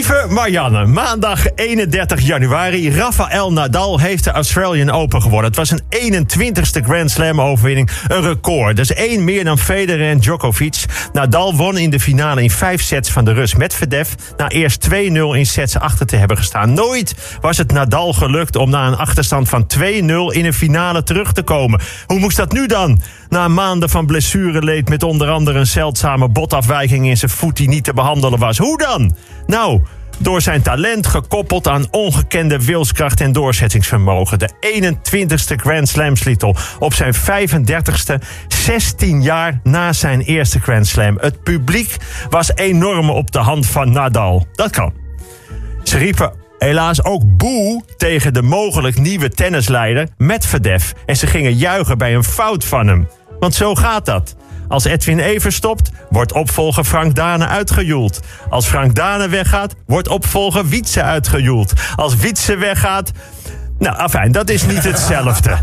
Lieve Marianne, maandag 31 januari. Rafael Nadal heeft de Australian Open gewonnen. Het was een 21ste Grand Slam overwinning. Een record. Dus één meer dan Federer en Djokovic. Nadal won in de finale in vijf sets van de Rus Medvedev. Na eerst 2-0 in sets achter te hebben gestaan. Nooit was het Nadal gelukt om na een achterstand van 2-0 in een finale terug te komen. Hoe moest dat nu dan? Na maanden van blessureleed met onder andere een zeldzame botafwijking in zijn voet die niet te behandelen was. Hoe dan? Nou, door zijn talent gekoppeld aan ongekende wilskracht en doorzettingsvermogen. De 21ste Grand Slam titel op zijn 35ste, 16 jaar na zijn eerste Grand Slam. Het publiek was enorm op de hand van Nadal. Dat kan. Ze riepen helaas ook boe tegen de mogelijk nieuwe tennisleider Medvedev. En ze gingen juichen bij een fout van hem. Want zo gaat dat. Als Edwin Evers stopt, wordt opvolger Frank Dane uitgejoeld. Als Frank Dane weggaat, wordt opvolger Wietse uitgejoeld. Als Wietse weggaat, nou, afijn, dat is niet hetzelfde.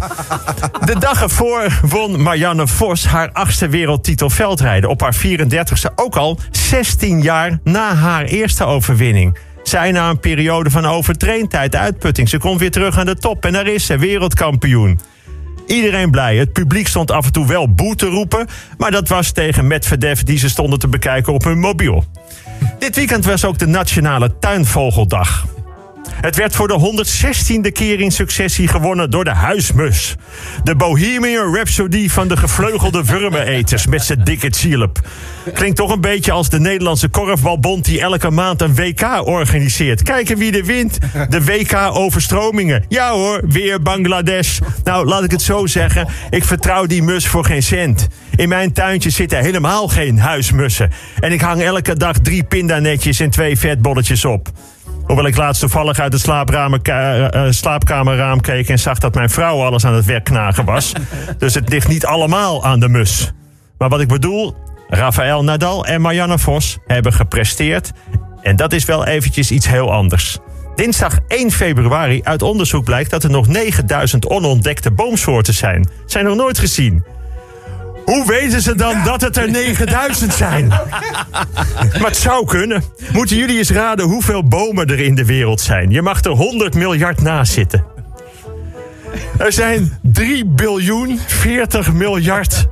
De dag ervoor won Marianne Vos haar achtste wereldtitel veldrijden. Op haar 34ste ook al 16 jaar na haar eerste overwinning. Zij na een periode van overtraindheid, uitputting. Ze komt weer terug aan de top en daar is ze, wereldkampioen. Iedereen blij. Het publiek stond af en toe wel boe te roepen. Maar dat was tegen Medvedev die ze stonden te bekijken op hun mobiel. Dit weekend was ook de Nationale Tuinvogeldag. Het werd voor de 116e keer in successie gewonnen door de huismus. De Bohemian Rhapsody van de gevleugelde wurmeneters met zijn dikke chilep. Klinkt toch een beetje als de Nederlandse korfbalbond die elke maand een WK organiseert. Kijken wie er wint. De WK overstromingen. Ja hoor, weer Bangladesh. Nou, laat ik het zo zeggen. Ik vertrouw die mus voor geen cent. In mijn tuintje zitten helemaal geen huismussen. En ik hang elke dag drie pindanetjes en twee vetbolletjes op. Hoewel ik laatst toevallig uit het uh, slaapkamerraam keek en zag dat mijn vrouw alles aan het werk knagen was. dus het ligt niet allemaal aan de mus. Maar wat ik bedoel, Rafael Nadal en Marianne Vos hebben gepresteerd. En dat is wel eventjes iets heel anders. Dinsdag 1 februari uit onderzoek blijkt dat er nog 9000 onontdekte boomsoorten zijn. Zijn nog nooit gezien. Hoe weten ze dan dat het er 9000 zijn? maar het zou kunnen. Moeten jullie eens raden hoeveel bomen er in de wereld zijn? Je mag er 100 miljard naast zitten. Er zijn 3 biljoen 40 miljard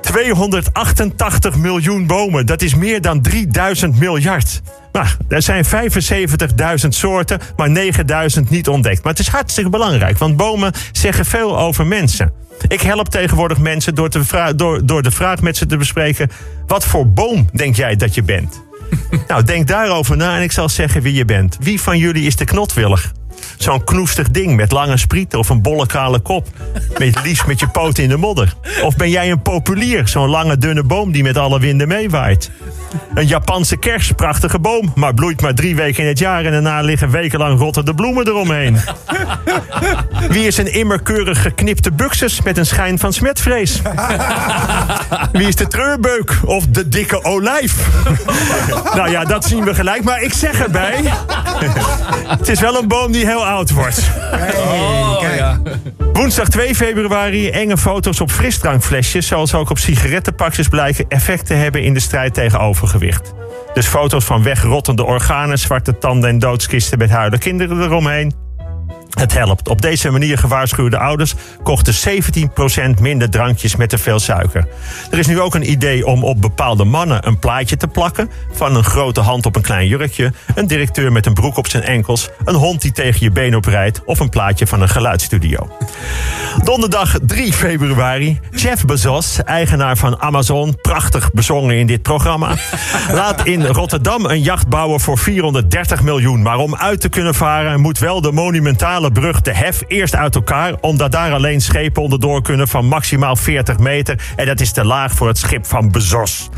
288 miljoen bomen. Dat is meer dan 3000 miljard. Nou, er zijn 75.000 soorten, maar 9000 niet ontdekt. Maar het is hartstikke belangrijk, want bomen zeggen veel over mensen. Ik help tegenwoordig mensen door, te door, door de vraag met ze te bespreken: wat voor boom denk jij dat je bent? nou, denk daarover na en ik zal zeggen wie je bent. Wie van jullie is de knotwillig? Zo'n knoestig ding met lange sprieten of een bolle kale kop. Met liefst met je poten in de modder. Of ben jij een populier, zo'n lange dunne boom die met alle winden meewaait? Een Japanse kers, prachtige boom, maar bloeit maar drie weken in het jaar en daarna liggen wekenlang rotten de bloemen eromheen. Wie is een immerkeurig geknipte buxus met een schijn van smetvrees? Wie is de treurbeuk of de dikke olijf? nou ja, dat zien we gelijk, maar ik zeg erbij. het is wel een boom die heel oud wordt. Oh, ja. Woensdag 2 februari enge foto's op frisdrankflesjes... zoals ook op sigarettenpakjes blijken effect te hebben in de strijd tegen overgewicht. Dus foto's van wegrottende organen, zwarte tanden en doodskisten met huilen kinderen eromheen. Het helpt. Op deze manier gewaarschuwde ouders kochten 17% minder drankjes met te veel suiker. Er is nu ook een idee om op bepaalde mannen een plaatje te plakken. Van een grote hand op een klein jurkje, een directeur met een broek op zijn enkels, een hond die tegen je been oprijdt of een plaatje van een geluidsstudio. Donderdag 3 februari. Jeff Bezos, eigenaar van Amazon, prachtig bezongen in dit programma, laat in Rotterdam een jacht bouwen voor 430 miljoen. Maar om uit te kunnen varen moet wel de monumentale brug de Hef eerst uit elkaar, omdat daar alleen schepen onderdoor kunnen van maximaal 40 meter. En dat is te laag voor het schip van Bezos.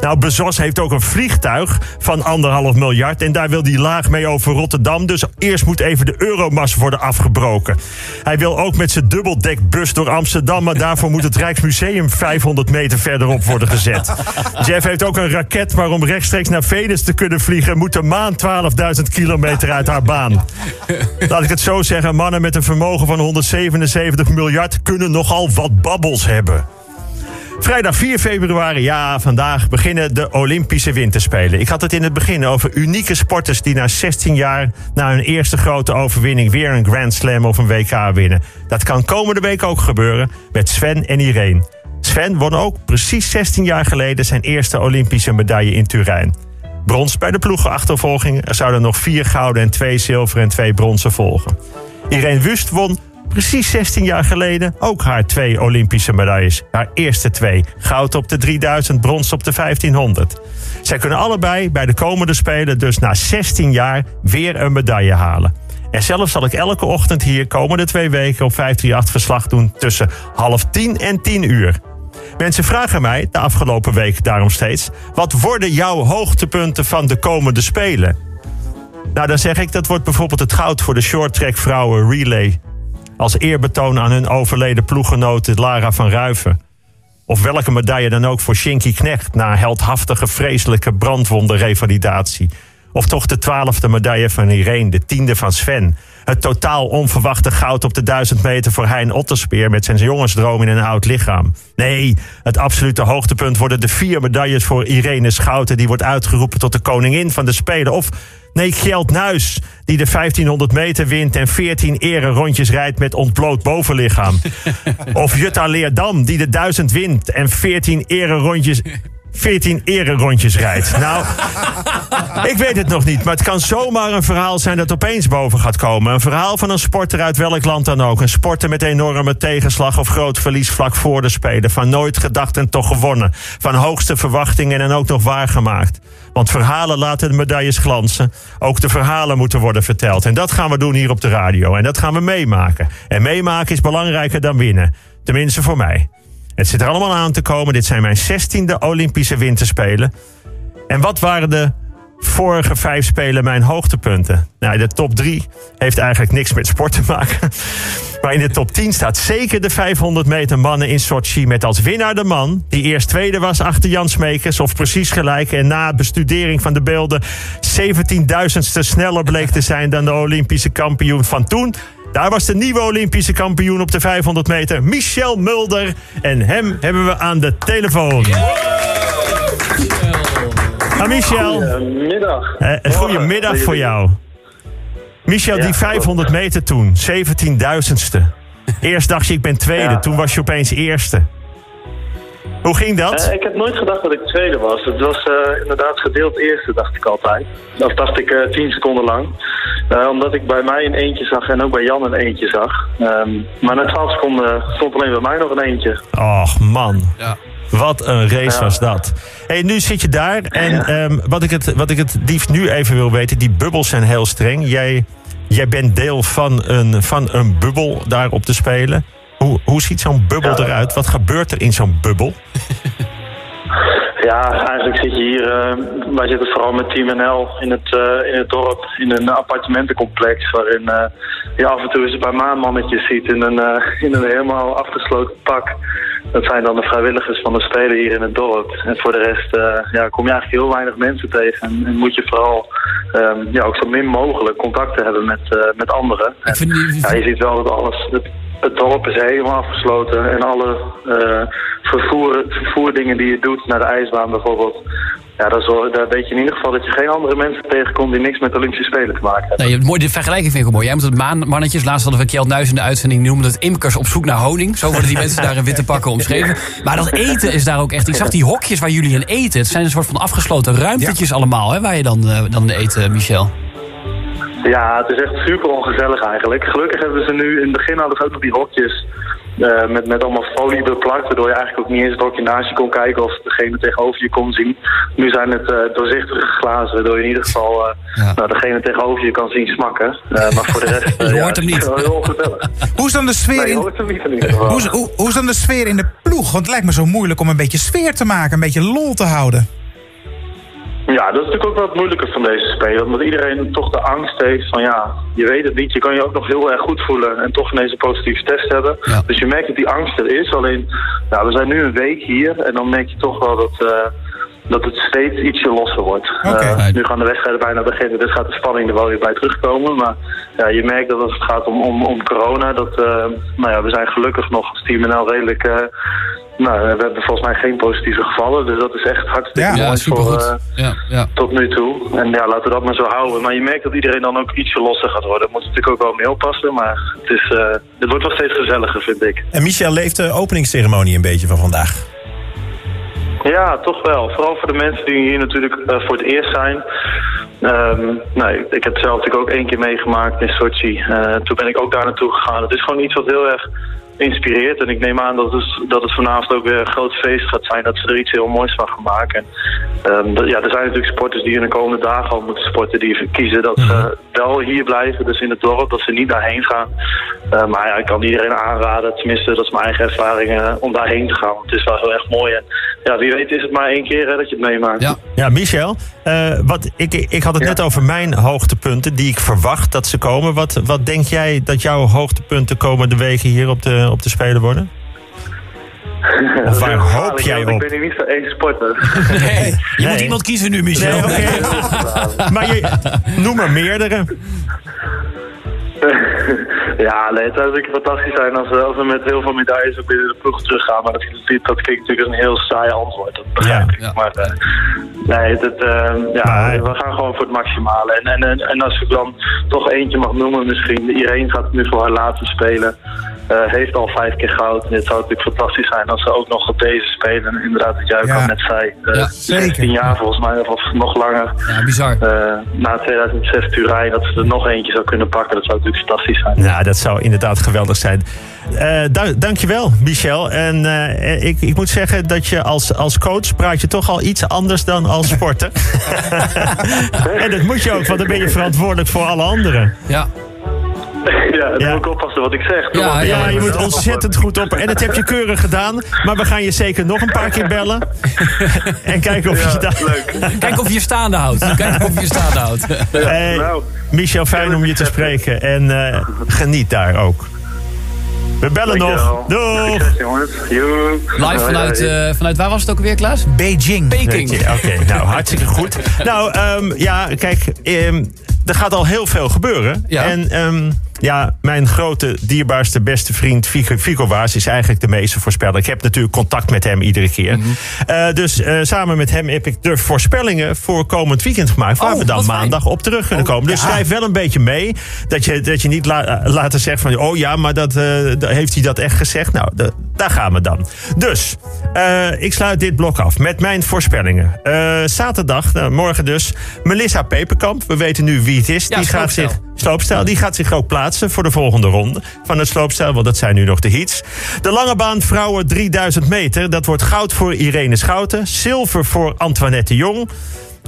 Nou, Bezos heeft ook een vliegtuig van anderhalf miljard. En daar wil hij laag mee over Rotterdam. Dus eerst moet even de Euromas worden afgebroken. Hij wil ook met zijn dubbeldekbus door Amsterdam. Maar daarvoor moet het Rijksmuseum 500 meter verderop worden gezet. Jeff heeft ook een raket. Maar om rechtstreeks naar Venus te kunnen vliegen... moet de maan 12.000 kilometer uit haar baan. Laat ik het zo zeggen. Mannen met een vermogen van 177 miljard... kunnen nogal wat babbels hebben. Vrijdag 4 februari, ja, vandaag beginnen de Olympische Winterspelen. Ik had het in het begin over unieke sporters die na 16 jaar na hun eerste grote overwinning weer een Grand Slam of een WK winnen. Dat kan komende week ook gebeuren met Sven en Irene. Sven won ook precies 16 jaar geleden zijn eerste Olympische medaille in Turijn. Brons bij de ploegenachtervolging. Er zouden nog vier gouden en twee zilveren en twee bronzen volgen. Irene Wust won precies 16 jaar geleden ook haar twee Olympische medailles. Haar eerste twee. Goud op de 3000, brons op de 1500. Zij kunnen allebei bij de komende Spelen dus na 16 jaar weer een medaille halen. En zelf zal ik elke ochtend hier komende twee weken op 538 verslag doen tussen half tien en tien uur. Mensen vragen mij de afgelopen week daarom steeds: wat worden jouw hoogtepunten van de komende Spelen? Nou, dan zeg ik dat wordt bijvoorbeeld het goud voor de shorttrack vrouwen relay als eerbetoon aan hun overleden ploeggenote Lara van Ruiven. Of welke medaille dan ook voor Shinky Knecht na heldhaftige, vreselijke brandwondenrevalidatie. Of toch de twaalfde medaille van Irene, de tiende van Sven. Het totaal onverwachte goud op de duizend meter voor Hein Otterspeer met zijn jongensdroom in een oud lichaam. Nee, het absolute hoogtepunt worden de vier medailles voor Irene Schouten, die wordt uitgeroepen tot de koningin van de Spelen. Of Nee, Gjeld Nuis, die de 1500 meter wint en 14 ere rondjes rijdt met ontbloot bovenlichaam. of Jutta Leerdam, die de 1000 wint en 14 ere rondjes 14 rondjes rijdt. Nou, ik weet het nog niet, maar het kan zomaar een verhaal zijn dat opeens boven gaat komen. Een verhaal van een sporter uit welk land dan ook. Een sporter met enorme tegenslag of groot verlies vlak voor de Spelen. Van nooit gedacht en toch gewonnen. Van hoogste verwachtingen en ook nog waargemaakt. Want verhalen laten de medailles glansen. Ook de verhalen moeten worden verteld. En dat gaan we doen hier op de radio. En dat gaan we meemaken. En meemaken is belangrijker dan winnen. Tenminste voor mij. Het zit er allemaal aan te komen. Dit zijn mijn 16e Olympische Winterspelen. En wat waren de vorige vijf spelen mijn hoogtepunten? Nou, de top 3 heeft eigenlijk niks met sport te maken. Maar in de top 10 staat zeker de 500 meter mannen in Sochi... met als winnaar de man die eerst tweede was achter Jan Smekers... of precies gelijk en na bestudering van de beelden... 17.000ste sneller bleek te zijn dan de Olympische kampioen van toen... Daar was de nieuwe Olympische kampioen op de 500 meter, Michel Mulder. En hem hebben we aan de telefoon. Ah, Michel. Goedemiddag. Eh, goedemiddag voor jou. Michel, die 500 meter toen, 17.000ste. Eerst dacht je, ik ben tweede. Toen was je opeens eerste. Hoe ging dat? Uh, ik heb nooit gedacht dat ik tweede was. Het was uh, inderdaad gedeeld eerste, dacht ik altijd. Of dacht ik uh, tien seconden lang. omdat ik bij mij een eentje zag en ook bij Jan een eentje zag. Um, maar na 12 seconden stond alleen bij mij nog een eentje. Och man. Ja. Wat een race was dat. hey, nu zit je daar. En ja. um, wat, ik het, wat ik het liefst nu even wil weten, die bubbels zijn heel streng. Jij, jij bent deel van een, van een bubbel daar op te spelen. Hoe, hoe ziet zo'n bubbel eruit? Wat gebeurt er in zo'n bubbel? Ja, eigenlijk zit je hier, uh, wij zitten vooral met Team NL in het, uh, in het dorp, in een appartementencomplex waarin uh, je af en toe eens een paar maanmannetjes ziet in een, in een helemaal afgesloten pak. Dat zijn dan de vrijwilligers van de Spelen hier in het dorp. En voor de rest ja, kom je eigenlijk heel weinig mensen tegen. En, en moet je vooral um, ja, ook zo min mogelijk contacten hebben met, met anderen. En, ja, je ziet wel dat alles, het dorp is helemaal afgesloten en alle uh, vervoer, vervoerdingen die je doet naar de ijsbaan bijvoorbeeld. Ja, dat daar weet je in ieder geval dat je geen andere mensen tegenkomt die niks met Olympische Spelen te maken hebben. Nee, je mooi, de vergelijking vind ik mooi. Jij moet het maanmannetjes, laatst hadden we Kjeld Nuis in de uitzending, die noemde het imkers op zoek naar honing. Zo worden die mensen daar in witte pakken omschreven. Maar dat eten is daar ook echt, ik zag die hokjes waar jullie in eten. Het zijn een soort van afgesloten ruimtetjes allemaal, hè, waar je dan, uh, dan eet, Michel. Ja, het is echt super ongezellig eigenlijk. Gelukkig hebben ze nu, in het begin hadden ze ook nog die hokjes uh, met, met allemaal folie beplakt, waardoor je eigenlijk ook niet eens het hokje naast je kon kijken of degene tegenover je kon zien. Nu zijn het uh, doorzichtige glazen, waardoor je in ieder geval uh, ja. nou, degene tegenover je kan zien smakken. maar voor de rest je hoort hem niet. heel ongezellig. hoe is dan de sfeer nee, in... Niet hoe, is, hoe, hoe is dan de sfeer in de ploeg? Want het lijkt me zo moeilijk om een beetje sfeer te maken, een beetje lol te houden. Ja, dat is natuurlijk ook wel het moeilijke van deze spelen. Omdat iedereen toch de angst heeft van ja, je weet het niet. Je kan je ook nog heel erg goed voelen en toch ineens een positieve test hebben. Ja. Dus je merkt dat die angst er is. Alleen, ja, we zijn nu een week hier en dan merk je toch wel dat... Uh, dat het steeds ietsje losser wordt. Eh, nu gaan de wedstrijden bijna beginnen, dus gaat de spanning er wel weer bij terugkomen. Maar ja, je merkt dat als het gaat om, om, om corona, dat eh, nou ja, we zijn gelukkig nog als Team NL redelijk... eh, nou, we hebben volgens mij geen positieve gevallen, dus dat is echt hartstikke Ja. mooi Ja, voor, eh, Ja, ja. tot nu toe. En ja, laten we dat maar zo houden. Maar je merkt dat iedereen dan ook ietsje losser gaat worden. Daar moet natuurlijk ook wel mee oppassen. Maar het, is, eh, het wordt wel steeds gezelliger, vind ik. En Michel leeft de openingsceremonie een beetje van vandaag. Ja, toch wel. Vooral voor de mensen die hier natuurlijk eh, voor het eerst zijn. Nou, ik heb het zelf natuurlijk ook één keer meegemaakt in Sochi. Eh, toen ben ik ook daar naartoe gegaan. Het is gewoon iets wat heel erg inspireert. En ik neem aan dat het, dat het vanavond ook weer een groot feest gaat zijn. Dat ze er iets heel moois van gaan maken. En, ehm, dat- ja, er zijn natuurlijk sporters die in de komende dagen al moeten sporten. Die kiezen dat ze wel hier blijven, dus in het dorp. Dat ze niet daarheen gaan. Eh, maar ja, ik kan iedereen aanraden, tenminste dat is mijn eigen ervaring, eh, om daarheen te gaan. Want het is wel heel erg mooi. En ja, wie weet is het maar één keer hè, dat je het meemaakt. Ja. Ja, Michel, eh, wat, ik, ik had het Ja. net over mijn hoogtepunten die ik verwacht dat ze komen. Wat, wat denk jij dat jouw hoogtepunten komende weken hier op de, op de Spelen worden? Is waar hoop jij op? Ik ben hier niet zo één sporter. Nee, je Nee. moet iemand kiezen nu, Michel. Nee. Maar je, noem er meerdere. Ja, nee, het zou natuurlijk fantastisch zijn als we, als we met heel veel medailles ook binnen de ploeg teruggaan. Maar dat, dat, dat klinkt natuurlijk als een heel saai antwoord. Dat begrijp Ja. ik. Ja. Maar eh, nee, het, het, eh, ja, Maar- we gaan gewoon voor het maximale. En, en, en, en als ik dan toch eentje mag noemen misschien. Iedereen gaat nu voor haar laatste spelen. Eh, heeft al vijf keer goud. En het zou natuurlijk fantastisch zijn als ze ook nog op deze spelen. Inderdaad, wat jij ook Ja. al net zei. Eh, Ja, 16 jaar volgens mij, of, nog langer. Ja, bizar. Eh, na 2006 Turijn, dat ze er nog eentje zou kunnen pakken. Dat zou natuurlijk fantastisch zijn. Nou, dat zou inderdaad geweldig zijn. Eh da dankjewel, Michel. En eh, ik, ik moet zeggen dat je als, als coach praat je toch al iets anders dan als sporter. en dat moet je ook, want dan ben je verantwoordelijk voor alle anderen. Ja. Ja, dan Ja. moet ik oppassen wat ik zeg. Ja, Ja, je moet ontzettend goed op. En dat heb je keurig gedaan. Maar we gaan je zeker nog een paar keer bellen. En kijken of je leuk. Kijk of je staande houdt. Kijk of je je staande houdt. Hey, nou. Michel, fijn om je te spreken. En eh, geniet daar ook. We bellen nog. Doeg! Live vanuit, eh, vanuit waar was het ook alweer, Klaas? Beijing. Peking. Oké, nou hartstikke goed. Nou, ehm, ja, kijk, ehm, er gaat al heel veel gebeuren. Ja. En ehm, ja, mijn grote, dierbaarste, beste vriend Fico, Fico Waas is eigenlijk de meeste voorspeller. Ik heb natuurlijk contact met hem iedere keer. Mhm. Eh, dus eh, samen met hem heb ik de voorspellingen voor komend weekend gemaakt. Waar Oh, we dan fijn. maandag op terug kunnen komen. Dus schrijf wel een beetje mee. Dat je, dat je niet la, later zegt van... oh ja, maar dat, eh, dat- heeft hij dat echt gezegd? Nou, da- daar gaan we dan. Dus, eh, ik sluit dit blok af met mijn voorspellingen. Eh, zaterdag, nou, morgen dus, Melissa Peperkamp. We weten nu wie het is. Ja, die gaat zich Sloopstijl, die gaat zich ook plaatsen voor de volgende ronde van het sloopstijl, want dat zijn nu nog de heats. De lange baan vrouwen 3000 meter, dat wordt goud voor Irene Schouten, zilver voor Antoinette Jong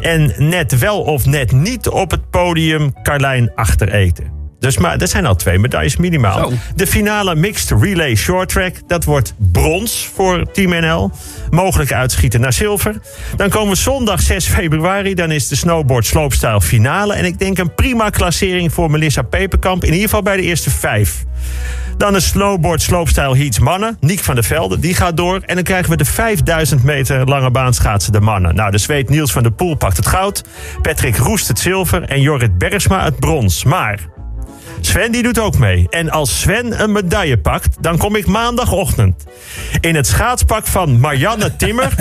en net wel of net niet op het podium Carlijn Achtereten. Dus maar dat zijn al twee medailles minimaal. Zo. De finale mixed relay short track, dat wordt brons voor Team NL. Mogelijk uitschieten naar zilver. Dan komen we zondag 6 februari, dan is de snowboard sloopstijl finale. En ik denk een prima klassering voor Melissa Peperkamp, in ieder geval bij de eerste vijf. Dan de snowboard sloopstijl heats mannen. Niek van der Velde, die gaat door. En dan krijgen we de 5000 meter lange baan schaatsen de mannen. Nou, de Zweed Niels van der Poel pakt het goud. Patrick Roest het zilver. En Jorrit Bergsma het brons. Maar Sven die doet ook mee. En als Sven een medaille pakt, dan kom ik maandagochtend in het schaatspak van Marianne Timmer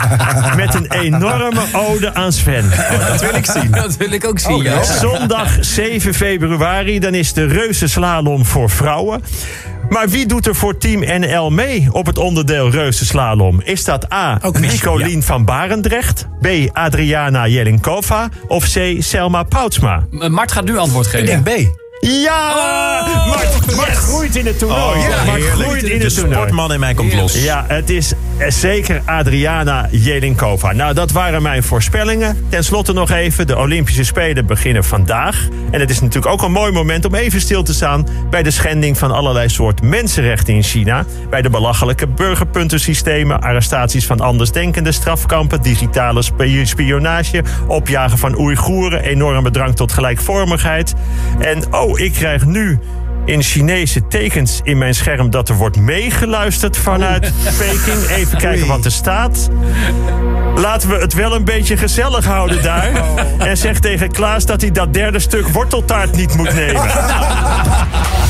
met een enorme ode aan Sven. Dat wil ik zien. Dat wil ik ook zien, ja. Zondag 7 februari, dan is de reuzenslalom voor vrouwen. Maar wie doet er voor Team NL mee op het onderdeel reuzenslalom? Is dat A. Ook Nicolien van Barendrecht? B. Adriana Jelinkova? Of C. Selma Poutsma? Mart gaat nu antwoord geven. Ik denk B. Ja! Oh, Mart, Mart groeit in het toernooi. Oh, ja, Mart heerlijk. groeit in De het toernooi. sportman in mij komt los. Ja, het is eh, zeker Adriana Jelinkova. Nou, dat waren mijn voorspellingen. Ten slotte nog even, de Olympische Spelen beginnen vandaag. En het is natuurlijk ook een mooi moment om even stil te staan... bij de schending van allerlei soort mensenrechten in China. Bij de belachelijke burgerpuntensystemen... arrestaties van andersdenkenden, strafkampen... digitale spi- spionage, opjagen van Oeigoeren... enorme drang tot gelijkvormigheid. En oh, ik krijg nu in Chinese tekens in mijn scherm dat er wordt meegeluisterd vanuit Peking. Even kijken wat er staat. Laten we het wel een beetje gezellig houden daar. En zeg tegen Klaas dat hij dat derde stuk worteltaart niet moet nemen.